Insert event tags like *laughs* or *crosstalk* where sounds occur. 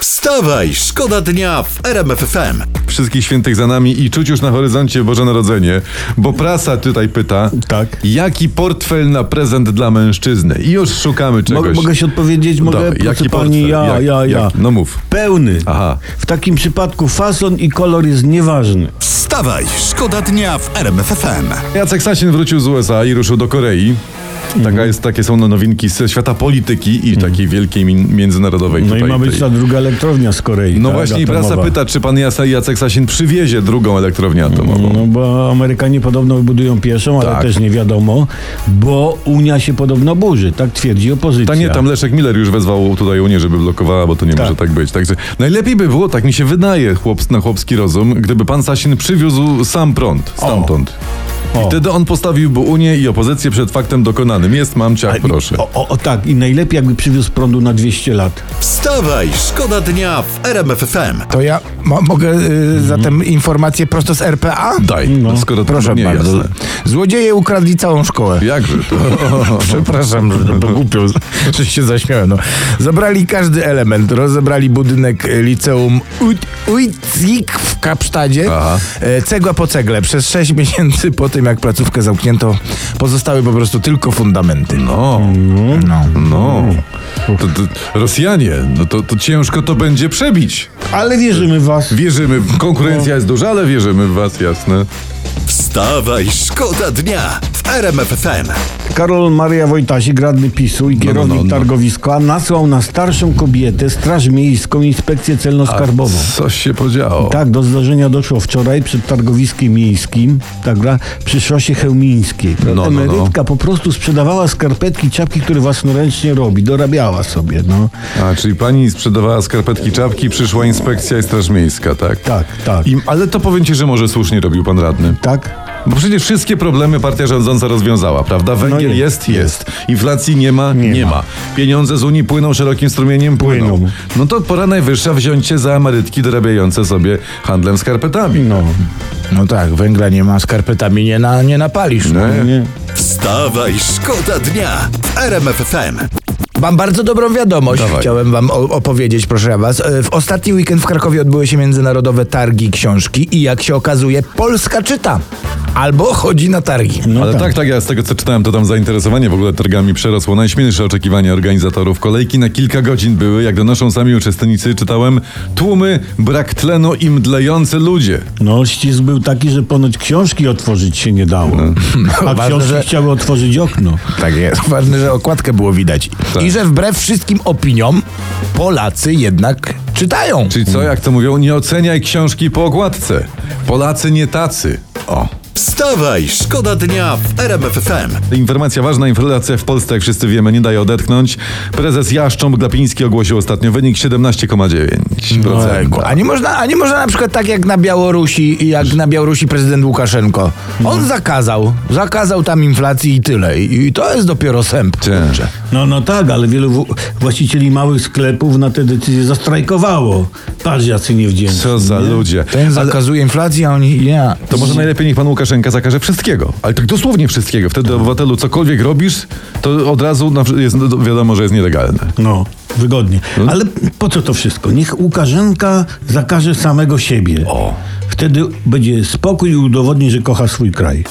Wstawaj, szkoda dnia w RMF FM. Wszystkich świętych za nami i czuć już na horyzoncie Boże Narodzenie, bo prasa tutaj pyta, Tak. jaki portfel na prezent dla mężczyzny? I już szukamy czegoś. Mogę, mogę się odpowiedzieć? Mogę, Dawaj, jaki pani, portfel? ja, Jak- ja, ja. jak? No mów. Pełny. Aha. W takim przypadku fason i kolor jest nieważny. Wstawaj, szkoda dnia w RMF FM. Jacek Sasin wrócił z USA i ruszył do Korei. Taka jest, takie są no nowinki ze świata polityki i takiej wielkiej międzynarodowej No i ma być tej- ta druga elektrownia z Korei. No tak, właśnie i prasa atomowa. pyta, czy pan Jacek Sasin przywiezie drugą elektrownię atomową. No bo Amerykanie podobno wybudują pierwszą, ale Tak. też nie wiadomo, bo Unia się podobno burzy, tak twierdzi opozycja. Ta nie, tam Leszek Miller już wezwał tutaj Unię, żeby blokowała, bo to nie Tak. może tak być. Także najlepiej by było, tak mi się wydaje, chłop, na chłopski rozum, gdyby pan Sasin przywiózł sam prąd stamtąd. I O. wtedy on postawiłby Unię i opozycję przed faktem dokonanym. Jest mamciach, proszę. O, o, o tak, i najlepiej jakby przywiózł prądu na 200 lat. Wstawaj, szkoda dnia w RMF FM. To ja mo- mogę y, zatem informację prosto z RPA? Daj, No. skoro to Proszę nie bardzo. jasne. Złodzieje ukradli całą szkołę. Jakże to? *laughs* Przepraszam, że to głupio, że się zaśmiałem. No. Zabrali każdy element. Rozebrali budynek e, liceum Uit- Uitzik w Kapsztadzie. Aha. E, Cegła po cegle. Przez 6 miesięcy po tym, jak placówkę zamknięto, pozostały po prostu tylko fundamenty. No, No. no. To, to, Rosjanie, no to, to ciężko to będzie przebić. Ale wierzymy w was. Wierzymy, konkurencja jest duża, ale wierzymy w was, jasne. Wstawaj, szkoda dnia w RMF FM. Karol Maria Wojtasik, radny PiSu i kierownik no, no. targowiska, nasłał na starszą kobietę Straż Miejską Inspekcję Celno-Skarbową. Coś się podziało. Tak, do zdarzenia doszło wczoraj przed targowiskiem miejskim, tak, przy szosie chełmińskiej. No, no, no. Emerytka po prostu sprzedawała skarpetki, czapki, które własnoręcznie robi, dorabiała sobie, no. A, czyli pani sprzedawała skarpetki, czapki, przyszła inspekcja i straż miejska, tak? Tak, tak. I, ale to powiem ci, że może słusznie robił pan radny. Tak? Bo przecież wszystkie problemy partia rządząca rozwiązała, prawda? Węgiel nie. jest, jest. Inflacji nie ma, nie, Nie ma. ma. Pieniądze z Unii płyną szerokim strumieniem, płyną. Płyną. No to pora najwyższa wziąć się za emerytki dorabiające sobie handlem skarpetami. No. No tak, węgla nie ma, skarpetami nie, na, nie napalisz. No. Nie? Nie. Wstawaj, szkoda dnia w RMF FM. Mam bardzo dobrą wiadomość. Dawaj. Chciałem wam opowiedzieć, proszę was. E, W ostatni weekend w Krakowie odbyły się międzynarodowe targi książki i jak się okazuje, Polska czyta. Albo chodzi na targi. No Ale tak. tak, ja z tego co czytałem, to tam zainteresowanie w ogóle targami przerosło najśmielsze oczekiwania organizatorów. Kolejki na kilka godzin były, jak donoszą sami uczestnicy, czytałem tłumy, brak tlenu i mdlejący ludzie. No, ścisk był taki, że ponoć książki otworzyć się nie dało. A Ważne, książki że- chciały otworzyć okno. Tak jest. Ważne, że okładkę było widać. Tak. I że wbrew wszystkim opiniom, Polacy jednak czytają. Czyli co, jak to mówią, nie oceniaj książki po okładce. Polacy nie tacy. O. Wstawaj, szkoda dnia w RMF FM. Informacja ważna, inflacja w Polsce, jak wszyscy wiemy, nie daje odetchnąć. Prezes Jaszcząb Glapiński ogłosił ostatnio wynik 17,9%. Ojku, A nie, można, a nie można na przykład tak jak na Białorusi, jak na Białorusi prezydent Łukaszenko. On zakazał, zakazał tam inflacji i tyle. I, i to jest dopiero sęp. No, no tak, ale wielu w- właścicieli małych sklepów na te decyzje zastrajkowało. Patrz, jacy niewdzięczni. Co za nie? ludzie. Ten zakazuje inflacji, a oni nie. To może najlepiej niech pan Łukaszenka zakaże wszystkiego. Ale tak dosłownie wszystkiego. Wtedy obywatelu cokolwiek robisz, to od razu jest wiadomo, że jest nielegalne. No, wygodnie. Ale po co to wszystko? Niech Łukaszenka zakaże samego siebie. O. Wtedy będzie spokój i udowodni, że kocha swój kraj.